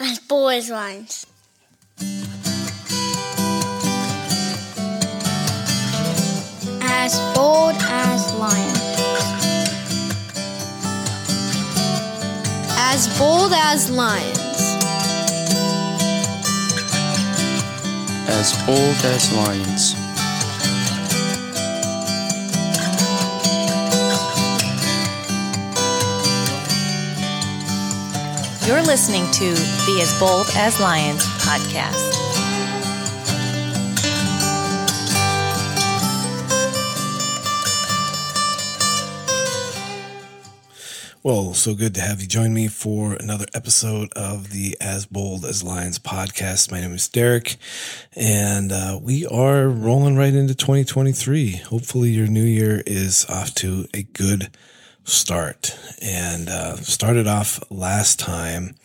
as bold as lions. As bold as lions. As bold as lions. As bold as lions. You're listening to the As Bold as Lions podcast. Well, so good to have you join me for another episode of the As Bold as Lions podcast. My name is Derek, and uh, we are rolling right into 2023. Hopefully, your new year is off to a good start. And uh, started off last time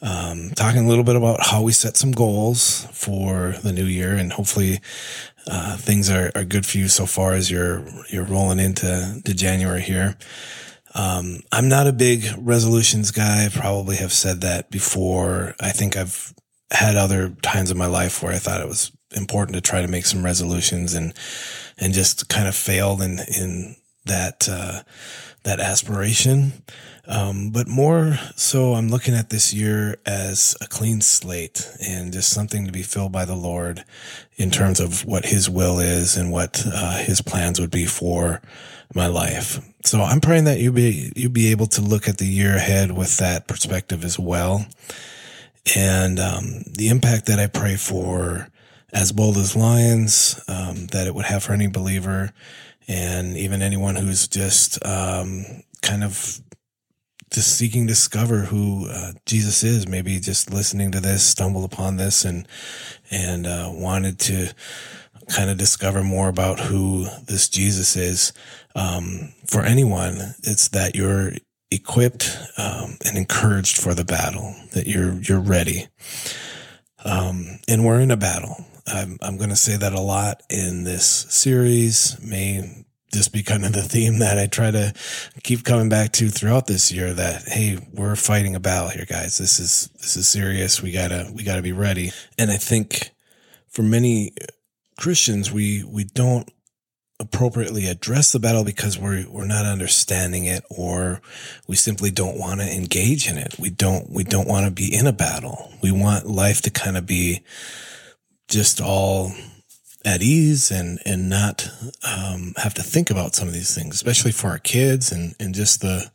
um, talking a little bit about how we set some goals for the new year, and hopefully, uh, things are, are good for you so far as you're you're rolling into to January here. Um, I'm not a big resolutions guy. I probably have said that before. I think I've had other times in my life where I thought it was important to try to make some resolutions and, and just kind of failed in, in that, uh, that aspiration. Um, but more so, I'm looking at this year as a clean slate and just something to be filled by the Lord in terms of what his will is and what, uh, his plans would be for my life. So I'm praying that you be you be able to look at the year ahead with that perspective as well, and um, the impact that I pray for, as bold as lions, um, that it would have for any believer, and even anyone who's just um, kind of just seeking to discover who uh, Jesus is. Maybe just listening to this, stumbled upon this, and and uh, wanted to kind of discover more about who this Jesus is. Um, for anyone, it's that you're equipped um, and encouraged for the battle, that you're you're ready. Um, and we're in a battle. I'm I'm going to say that a lot in this series. May just be kind of the theme that I try to keep coming back to throughout this year. That hey, we're fighting a battle here, guys. This is this is serious. We gotta we gotta be ready. And I think for many Christians, we we don't appropriately address the battle because we're we're not understanding it or we simply don't want to engage in it. We don't we don't want to be in a battle. We want life to kind of be just all at ease and and not um, have to think about some of these things, especially for our kids and and just the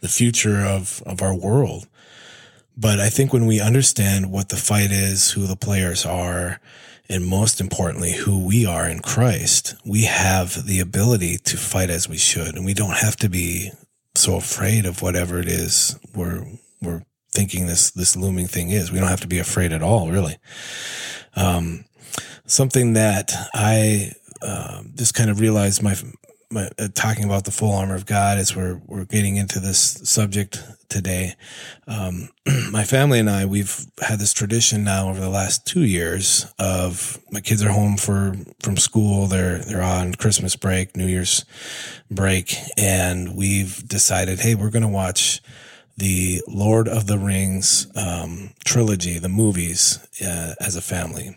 the future of of our world. But I think when we understand what the fight is, who the players are, and most importantly, who we are in Christ, we have the ability to fight as we should. And we don't have to be so afraid of whatever it is we're, we're thinking this, this looming thing is. We don't have to be afraid at all, really. Um, something that I, uh, just kind of realized my, my, uh, talking about the full armor of God as we're we're getting into this subject today. Um, my family and I we've had this tradition now over the last two years of my kids are home for from school. They're they're on Christmas break, New Year's break, and we've decided, hey, we're going to watch the Lord of the Rings um, trilogy, the movies, uh, as a family.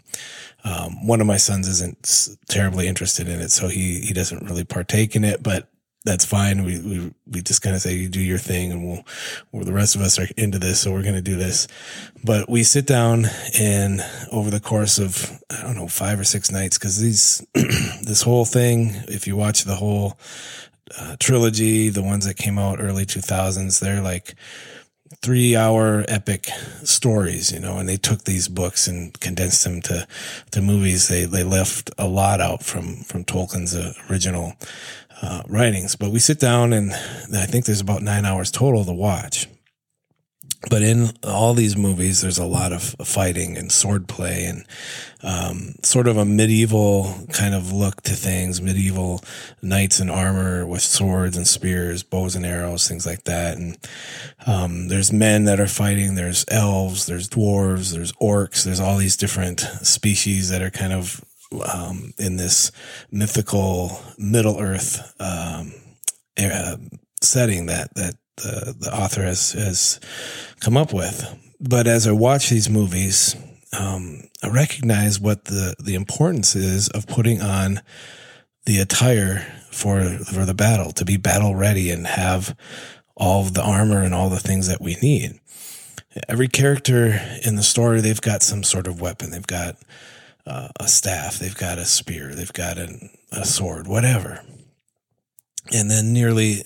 Um, one of my sons isn't terribly interested in it, so he he doesn't really partake in it, but that's fine. We we we just kind of say you do your thing, and we'll, the rest of us are into this, so we're going to do this. But we sit down and over the course of I don't know five or six nights, because these this whole thing, if you watch the whole uh, trilogy, the ones that came out early two thousands, they're like three hour epic stories, you know, and they took these books and condensed them to, to movies. They, they left a lot out from, from Tolkien's uh, original, uh, writings, but we sit down and I think there's about nine hours total to watch. But in all these movies, there's a lot of fighting and swordplay and um, sort of a medieval kind of look to things, medieval knights in armor with swords and spears, bows and arrows, things like that. And um, there's men that are fighting. There's elves. There's dwarves. There's orcs. There's all these different species that are kind of um, in this mythical Middle Earth um, setting that that the, the author has has come up with. But as I watch these movies, um, I recognize what the, the importance is of putting on the attire for for the battle to be battle ready and have all the armor and all the things that we need. Every character in the story, they've got some sort of weapon. They've got uh, a staff, they've got a spear, they've got an, a sword, whatever. And then nearly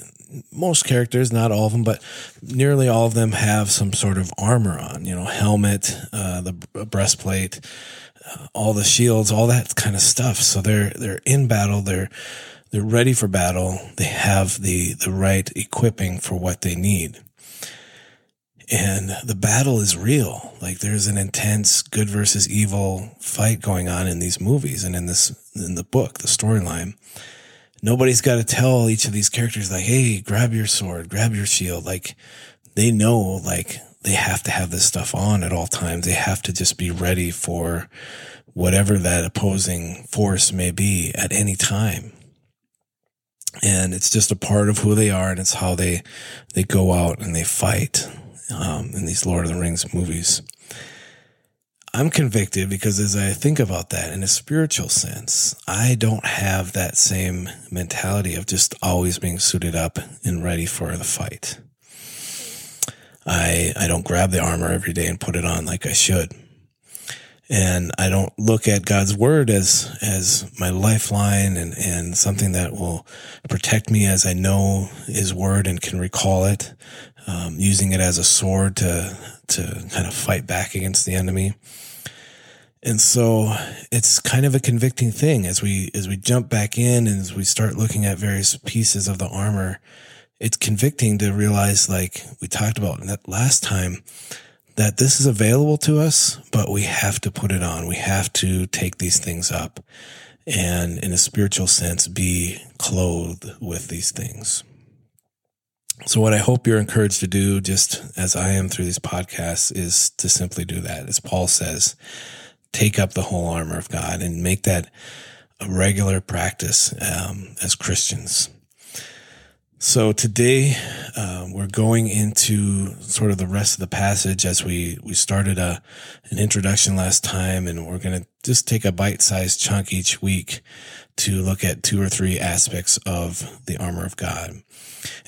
most characters, not all of them, but nearly all of them have some sort of armor on, you know, helmet, uh, the breastplate, uh, all the shields, all that kind of stuff. So they're, they're in battle. They're, they're ready for battle. They have the, the right equipping for what they need. And the battle is real. Like there's an intense good versus evil fight going on in these movies and in this, in the book, the storyline nobody's got to tell each of these characters like, Hey, grab your sword, grab your shield. Like they know, like they have to have this stuff on at all times. They have to just be ready for whatever that opposing force may be at any time. And it's just a part of who they are. And it's how they, they go out and they fight, um, in these Lord of the Rings movies. I'm convicted because as I think about that in a spiritual sense, I don't have that same mentality of just always being suited up and ready for the fight. I, I don't grab the armor every day and put it on like I should. And I don't look at God's word as, as my lifeline and, and something that will protect me as I know his word and can recall it, um, using it as a sword to, to kind of fight back against the enemy. And so it's kind of a convicting thing as we, as we jump back in and as we start looking at various pieces of the armor, it's convicting to realize, like we talked about that last time, that this is available to us, but we have to put it on. We have to take these things up and in a spiritual sense, be clothed with these things. So what I hope you're encouraged to do, just as I am through these podcasts, is to simply do that. As Paul says, take up the whole armor of God and make that a regular practice um, as Christians. So today uh, we're going into sort of the rest of the passage as we we started a an introduction last time, and we're going to just take a bite sized chunk each week to look at two or three aspects of the armor of God.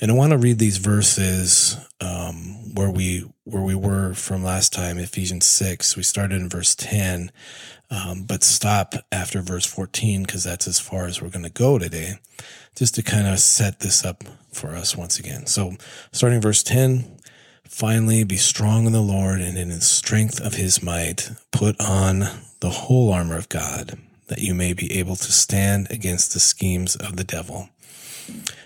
And I want to read these verses um, where we where we were from last time, Ephesians six. We started in verse ten, um, but stop after verse fourteen because that's as far as we're going to go today, just to kind of set this up for us once again. So, starting verse ten. Finally, be strong in the Lord and in the strength of his might. Put on the whole armor of God, that you may be able to stand against the schemes of the devil.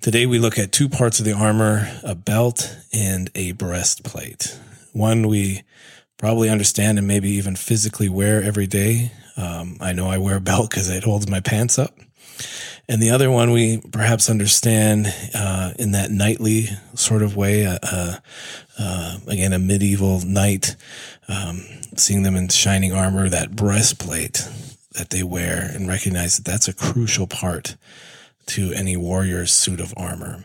Today we look at two parts of the armor, a belt and a breastplate. One we probably understand and maybe even physically wear every day. Um, I know I wear a belt because it holds my pants up. And the other one we perhaps understand uh, in that knightly sort of way. Uh, uh, uh again, a medieval knight, um, seeing them in shining armor, that breastplate that they wear, and recognize that that's a crucial part to any warrior's suit of armor.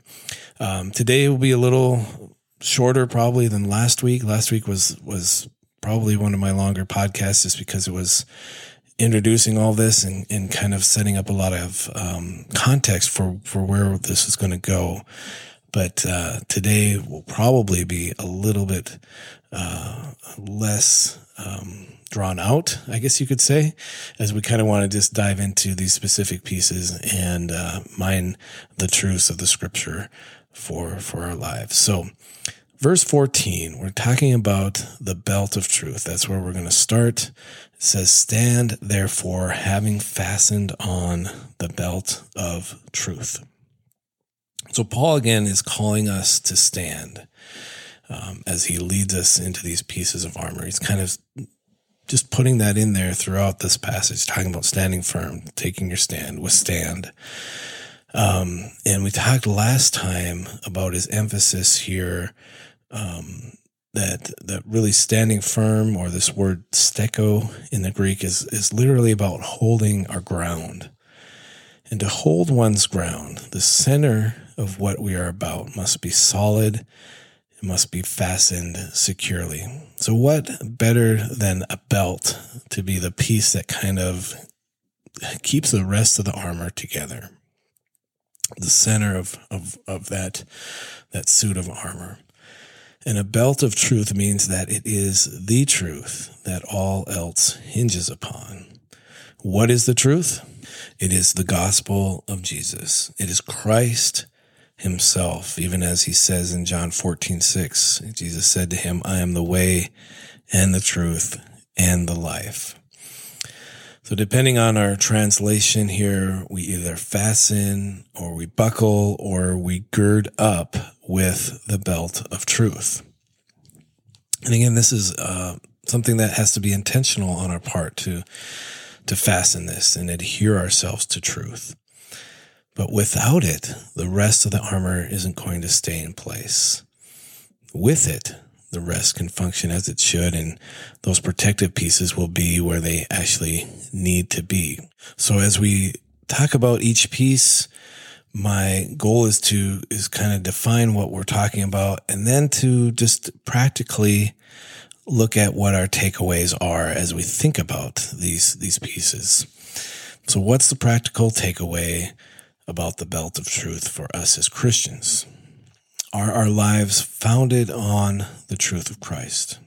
Um, today will be a little shorter probably than last week. Last week was was probably one of my longer podcasts just because it was introducing all this and, and kind of setting up a lot of um, context for for where this is going to go. But uh, today will probably be a little bit uh, less um, drawn out, I guess you could say, as we kind of want to just dive into these specific pieces and uh, mine the truths of the scripture for for our lives. So, verse 14, we're talking about the belt of truth. That's where we're going to start. It says, Stand therefore, having fastened on the belt of truth. So, Paul again is calling us to stand. um, as he leads us into these pieces of armor. He's kind of just putting that in there throughout this passage, talking about standing firm, taking your stand, withstand. Um, and we talked last time about his emphasis here um, that that really standing firm, or this word steko in the Greek, is is literally about holding our ground. And to hold one's ground, the center of what we are about must be solid it must be fastened securely. So, what better than a belt to be the piece that kind of keeps the rest of the armor together? The center of, of, of that, that suit of armor. And a belt of truth means that it is the truth that all else hinges upon. What is the truth? It is the gospel of Jesus. It is Christ himself, even as he says in John 14, 6, Jesus said to him, I am the way and the truth and the life. So depending on our translation here, we either fasten or we buckle or we gird up with the belt of truth. And again, this is uh, something that has to be intentional on our part to to fasten this and adhere ourselves to truth. But without it, the rest of the armor isn't going to stay in place. With it, the rest can function as it should, and those protective pieces will be where they actually need to be. So as we talk about each piece, my goal is to is kind of define what we're talking about and then to just practically look at what our takeaways are as we think about these these pieces. So what's the practical takeaway? About the belt of truth for us as Christians? Are our lives founded on the truth of Christ?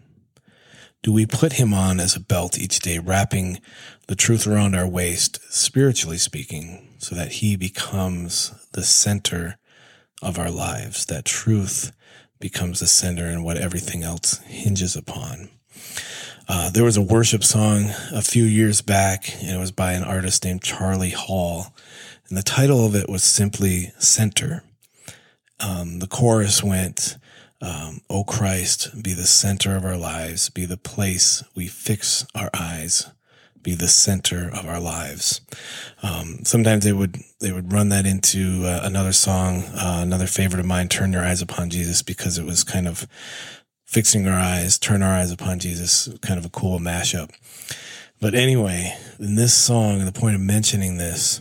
Do we put him on as a belt each day, wrapping the truth around our waist, spiritually speaking, so that he becomes the center of our lives, that truth becomes the center and what everything else hinges upon? Uh, there was a worship song a few years back, and it was by an artist named Charlie Hall. And the title of it was simply Center. Um, the chorus went, um, O Christ, be the center of our lives, be the place we fix our eyes, be the center of our lives. Um, sometimes they would they would run that into uh, another song, uh, another favorite of mine, "Turn Your Eyes Upon Jesus," because it was kind of fixing our eyes, turn our eyes upon Jesus, kind of a cool mashup. But anyway, in this song, the point of mentioning this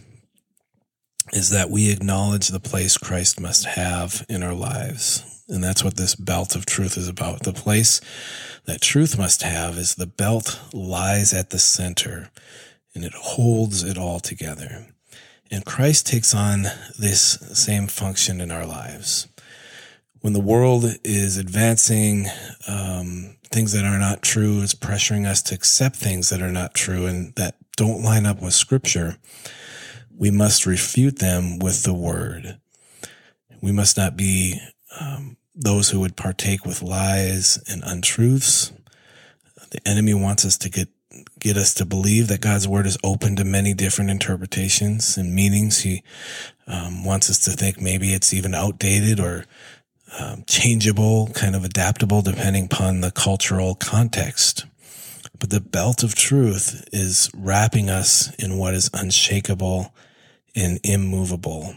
is that we acknowledge the place Christ must have in our lives. And that's what this belt of truth is about. The place that truth must have is the belt lies at the center and it holds it all together. And Christ takes on this same function in our lives. When the world is advancing um, things that are not true, it's pressuring us to accept things that are not true and that don't line up with Scripture we must refute them with the word. We must not be um, those who would partake with lies and untruths. The enemy wants us to get get us to believe that God's word is open to many different interpretations and meanings. He um, wants us to think maybe it's even outdated or um, changeable, kind of adaptable depending upon the cultural context. But the belt of truth is wrapping us in what is unshakable and immovable.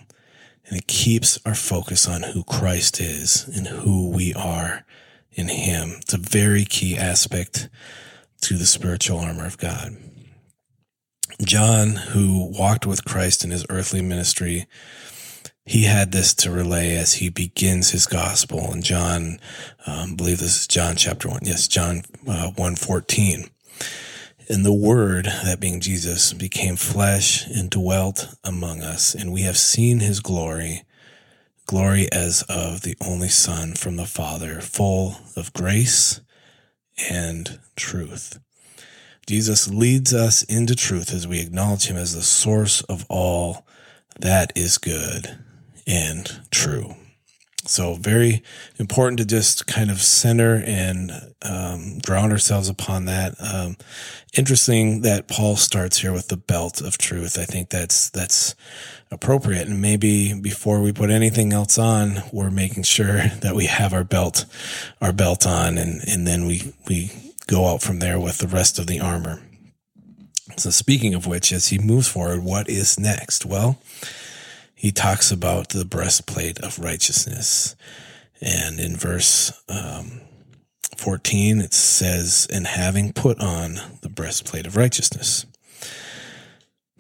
And it keeps our focus on who Christ is and who we are in Him. It's a very key aspect to the spiritual armor of God. John, who walked with Christ in his earthly ministry, he had this to relay as he begins his gospel. And John, um, I believe this is John chapter one. Yes, John uh, one fourteen. And the Word, that being Jesus, became flesh and dwelt among us, and we have seen his glory, glory as of the only Son from the Father, full of grace and truth. Jesus leads us into truth as we acknowledge him as the source of all that is good and true. So, very important to just kind of center and um, ground ourselves upon that. Um, interesting that Paul starts here with the belt of truth. I think that's that's appropriate, and maybe before we put anything else on, we're making sure that we have our belt our belt on, and and then we we go out from there with the rest of the armor. So, speaking of which, as he moves forward, what is next? Well he talks about the breastplate of righteousness. And in verse um, 14, it says, And having put on the breastplate of righteousness.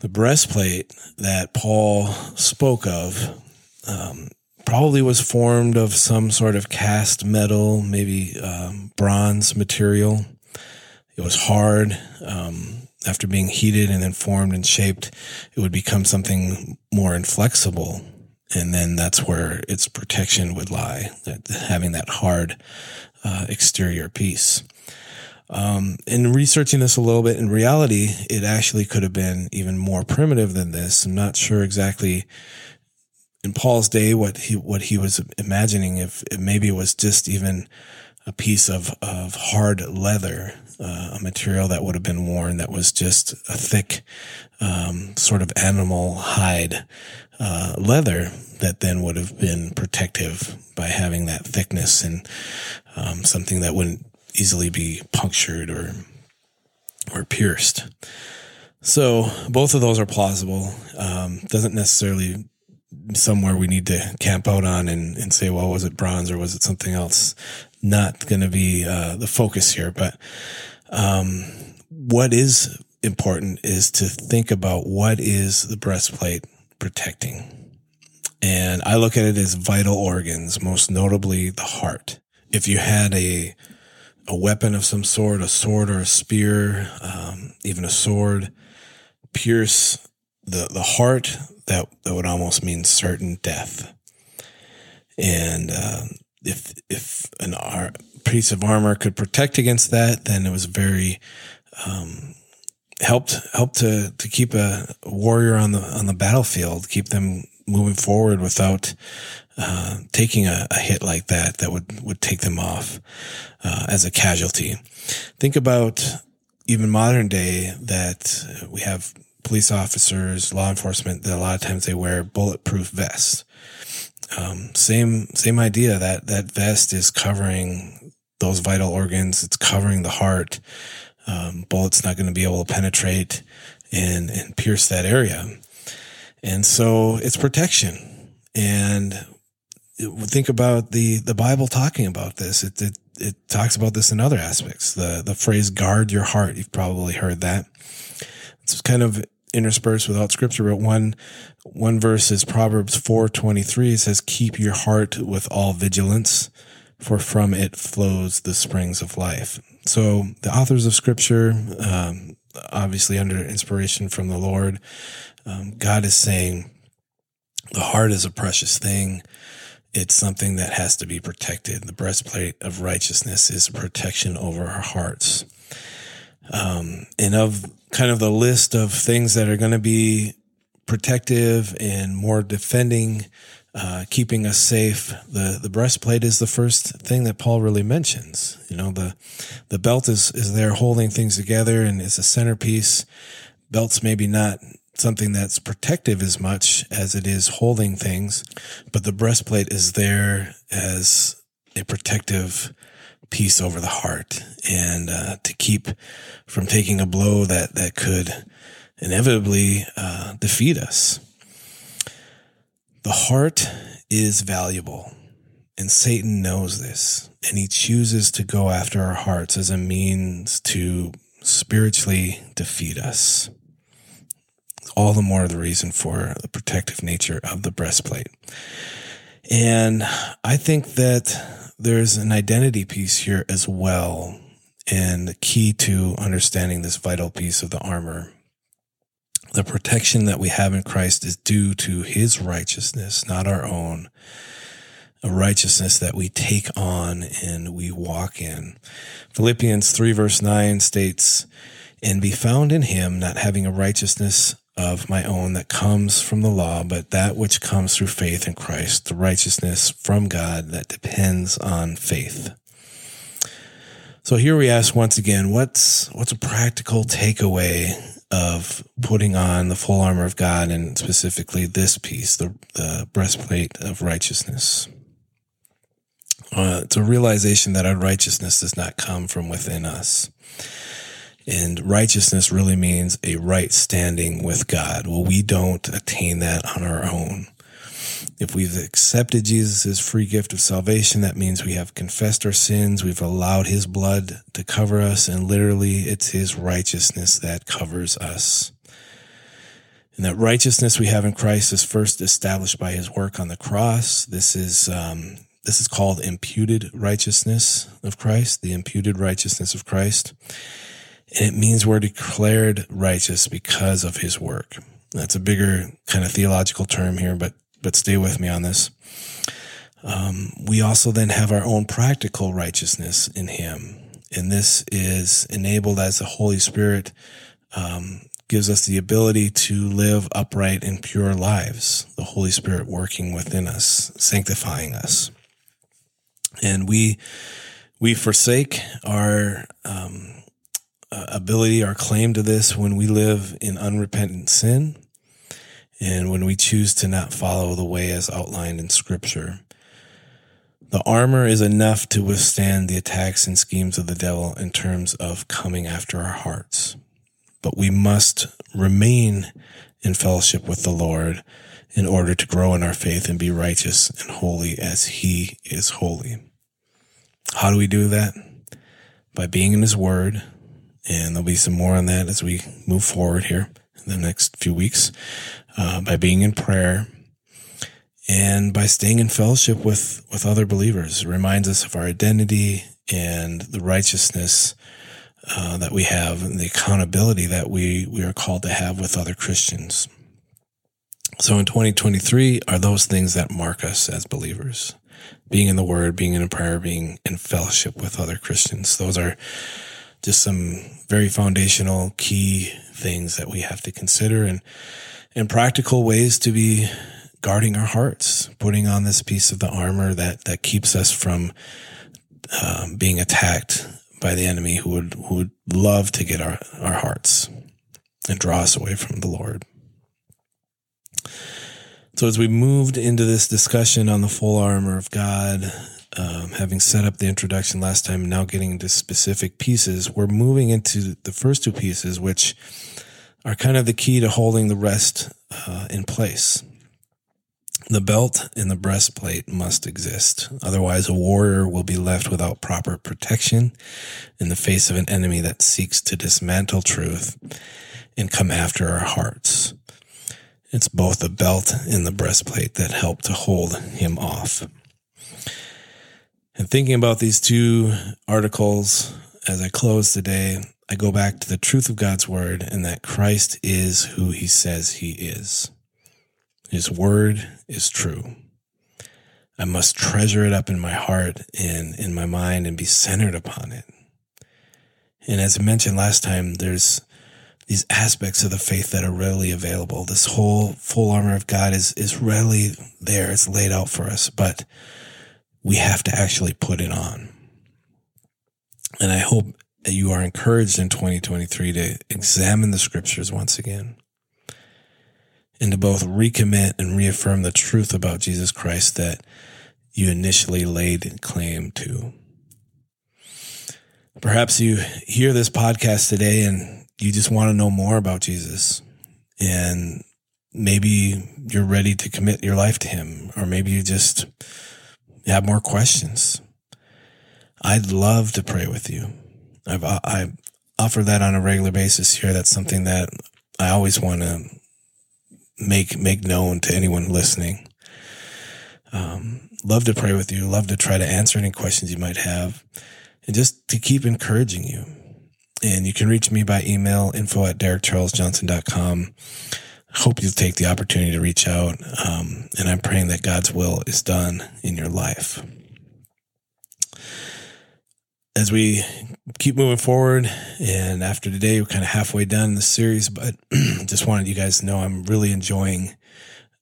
The breastplate that Paul spoke of um, probably was formed of some sort of cast metal, maybe um, bronze material. It was hard. Um, after being heated and then formed and shaped, it would become something more inflexible. And then that's where its protection would lie, that having that hard uh, exterior piece. Um, in researching this a little bit, in reality, it actually could have been even more primitive than this. I'm not sure exactly in Paul's day what he what he was imagining. If, if maybe it was just even a piece of of hard leather uh, a material that would have been worn that was just a thick, um, sort of animal hide uh, leather that then would have been protective by having that thickness and um, something that wouldn't easily be punctured or or pierced. So both of those are plausible. Um, doesn't necessarily somewhere we need to camp out on and, and say, well, was it bronze or was it something else? Not going to be uh, the focus here, but um, what is important is to think about what is the breastplate protecting. And I look at it as vital organs, most notably the heart. If you had a a weapon of some sort, a sword or a spear, um, even a sword, pierce the the heart, that that would almost mean certain death. And uh, if if an ar- piece of armor could protect against that, then it was very um, helped helped to to keep a warrior on the on the battlefield, keep them moving forward without uh, taking a, a, hit like that that would would take them off uh, as a casualty. Think about even modern day that we have police officers, law enforcement that a lot of times they wear bulletproof vests. Um, same same idea that that vest is covering those vital organs. It's covering the heart. Um, bullets not going to be able to penetrate and and pierce that area, and so it's protection. And think about the the Bible talking about this. It, it it talks about this in other aspects. The the phrase "guard your heart." You've probably heard that. It's kind of interspersed without scripture, but one one verse is Proverbs four twenty three. It says, "Keep your heart with all vigilance, for from it flows the springs of life." So the authors of scripture, um, obviously under inspiration from the Lord, um, God is saying, the heart is a precious thing. It's something that has to be protected. The breastplate of righteousness is protection over our hearts. Um, and of kind of the list of things that are going to be protective and more defending, uh, keeping us safe. The the breastplate is the first thing that Paul really mentions. You know, the the belt is is there holding things together and it's a centerpiece. Belt's maybe not something that's protective as much as it is holding things, but the breastplate is there as a protective piece over the heart and uh, to keep from taking a blow that that could inevitably uh, defeat us. The heart is valuable, and Satan knows this, and he chooses to go after our hearts as a means to spiritually defeat us. All the more the reason for the protective nature of the breastplate. And I think that there's an identity piece here as well. And key to understanding this vital piece of the armor. The protection that we have in Christ is due to his righteousness, not our own. A righteousness that we take on and we walk in. Philippians 3 verse 9 states, and be found in him, not having a righteousness of my own that comes from the law, but that which comes through faith in Christ, the righteousness from God that depends on faith. So here we ask once again, what's what's a practical takeaway of putting on the full armor of God and specifically this piece, the, the breastplate of righteousness? Uh, it's a realization that our righteousness does not come from within us. And righteousness really means a right standing with God. Well, we don't attain that on our own. If we've accepted Jesus' free gift of salvation, that means we have confessed our sins, we've allowed his blood to cover us, and literally it's his righteousness that covers us. And that righteousness we have in Christ is first established by his work on the cross. This is um, this is called imputed righteousness of Christ, the imputed righteousness of Christ. And it means we're declared righteous because of his work. That's a bigger kind of theological term here, but, but stay with me on this. Um, we also then have our own practical righteousness in him. And this is enabled as the Holy Spirit um, gives us the ability to live upright and pure lives. The Holy Spirit working within us, sanctifying us and we we forsake our um, uh, ability, our claim to this when we live in unrepentant sin, and when we choose to not follow the way as outlined in Scripture. The armor is enough to withstand the attacks and schemes of the devil in terms of coming after our hearts. But we must remain in fellowship with the Lord in order to grow in our faith and be righteous and holy as he is holy. How do we do that? By being in His Word. And there'll be some more on that as we move forward here in the next few weeks. Uh, by being in prayer and by staying in fellowship with, with other believers. It reminds us of our identity and the righteousness uh, that we have and the accountability that we, we are called to have with other Christians. So in 2023 are those things that mark us as believers being in the Word, being in a prayer, being in fellowship with other Christians. Those are just some very foundational, key things that we have to consider and and practical ways to be guarding our hearts, putting on this piece of the armor that that keeps us from um, being attacked by the enemy who would who would love to get our, our hearts and draw us away from the Lord. So, as we moved into this discussion on the full armor of God, um, having set up the introduction last time, now getting into specific pieces, we're moving into the first two pieces, which are kind of the key to holding the rest uh, in place. The belt and the breastplate must exist. Otherwise, a warrior will be left without proper protection in the face of an enemy that seeks to dismantle truth and come after our hearts. It's both the belt and the breastplate that help to hold him off. And thinking about these two articles as I close today, I go back to the truth of God's word and that Christ is who he says he is. His word is true. I must treasure it up in my heart and in my mind and be centered upon it. And as I mentioned last time, there's these aspects of the faith that are readily available. This whole full armor of God is, is readily there. It's laid out for us, but we have to actually put it on. And I hope that you are encouraged in 2023 to examine the scriptures once again and to both recommit and reaffirm the truth about Jesus Christ that you initially laid claim to. Perhaps you hear this podcast today and you just want to know more about Jesus and maybe you're ready to commit your life to him or maybe you just have more questions. I'd love to pray with you. I've, I offer that on a regular basis here. That's something that I always want to make, make known to anyone listening. Um, love to pray with you. Love to try to answer any questions you might have and just to keep encouraging you. And you can reach me by email, info at derekcharlesjohnson.com. Hope you'll take the opportunity to reach out. Um, and I'm praying that God's will is done in your life. As we keep moving forward. And after today, we're kind of halfway done in the series, but just wanted you guys to know I'm really enjoying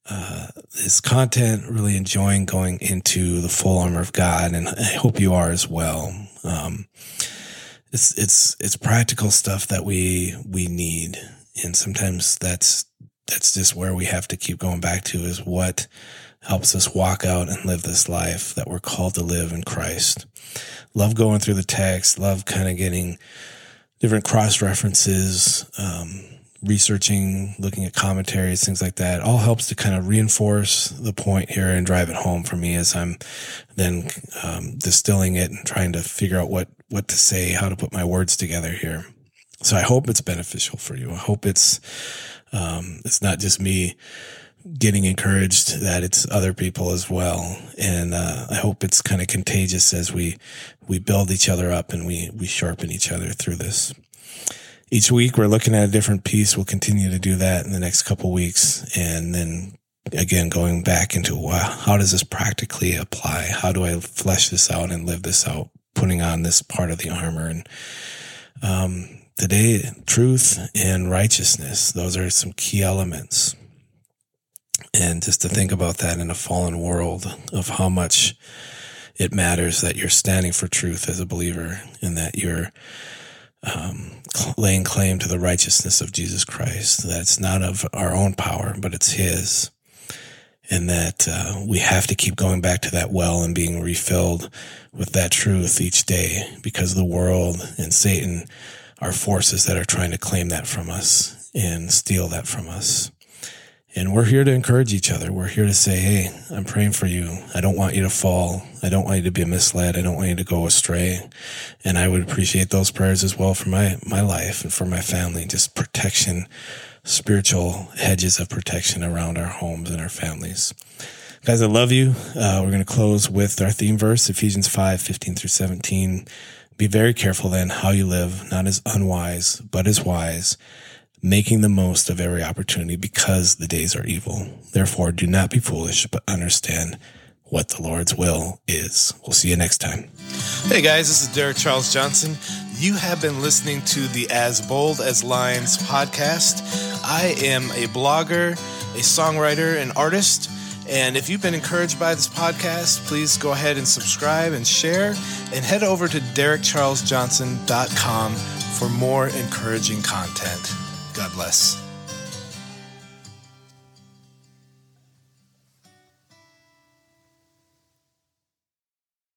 uh, this content, really enjoying going into the full armor of God, and I hope you are as well. Um, it's it's it's practical stuff that we we need, and sometimes that's that's just where we have to keep going back to is what helps us walk out and live this life that we're called to live in Christ. Love going through the text, love kind of getting different cross references, um, researching, looking at commentaries, things like that, all helps to kind of reinforce the point here and drive it home for me as I'm then um, distilling it and trying to figure out what what to say, how to put my words together here. So I hope it's beneficial for you. I hope it's um, it's not just me getting encouraged that it's other people as well. And uh, I hope it's kind of contagious as we we build each other up and we we sharpen each other through this. Each week we're looking at a different piece. We'll continue to do that in the next couple weeks, and then again going back into wow, how does this practically apply? How do I flesh this out and live this out? Putting on this part of the armor and um, today, truth and righteousness. Those are some key elements. And just to think about that in a fallen world of how much it matters that you're standing for truth as a believer and that you're um, laying claim to the righteousness of Jesus Christ, that it's not of our own power, but it's His. And that uh, we have to keep going back to that well and being refilled with that truth each day because the world and Satan are forces that are trying to claim that from us and steal that from us. And we're here to encourage each other. We're here to say, Hey, I'm praying for you. I don't want you to fall. I don't want you to be misled. I don't want you to go astray. And I would appreciate those prayers as well for my, my life and for my family. Just protection, spiritual hedges of protection around our homes and our families. Guys, I love you. Uh, we're going to close with our theme verse, Ephesians 5, 15 through 17. Be very careful then how you live, not as unwise, but as wise making the most of every opportunity because the days are evil. Therefore, do not be foolish, but understand what the Lord's will is. We'll see you next time. Hey guys, this is Derek Charles Johnson. You have been listening to the As Bold as Lions podcast. I am a blogger, a songwriter, an artist. And if you've been encouraged by this podcast, please go ahead and subscribe and share and head over to derekcharlesjohnson.com for more encouraging content. God bless.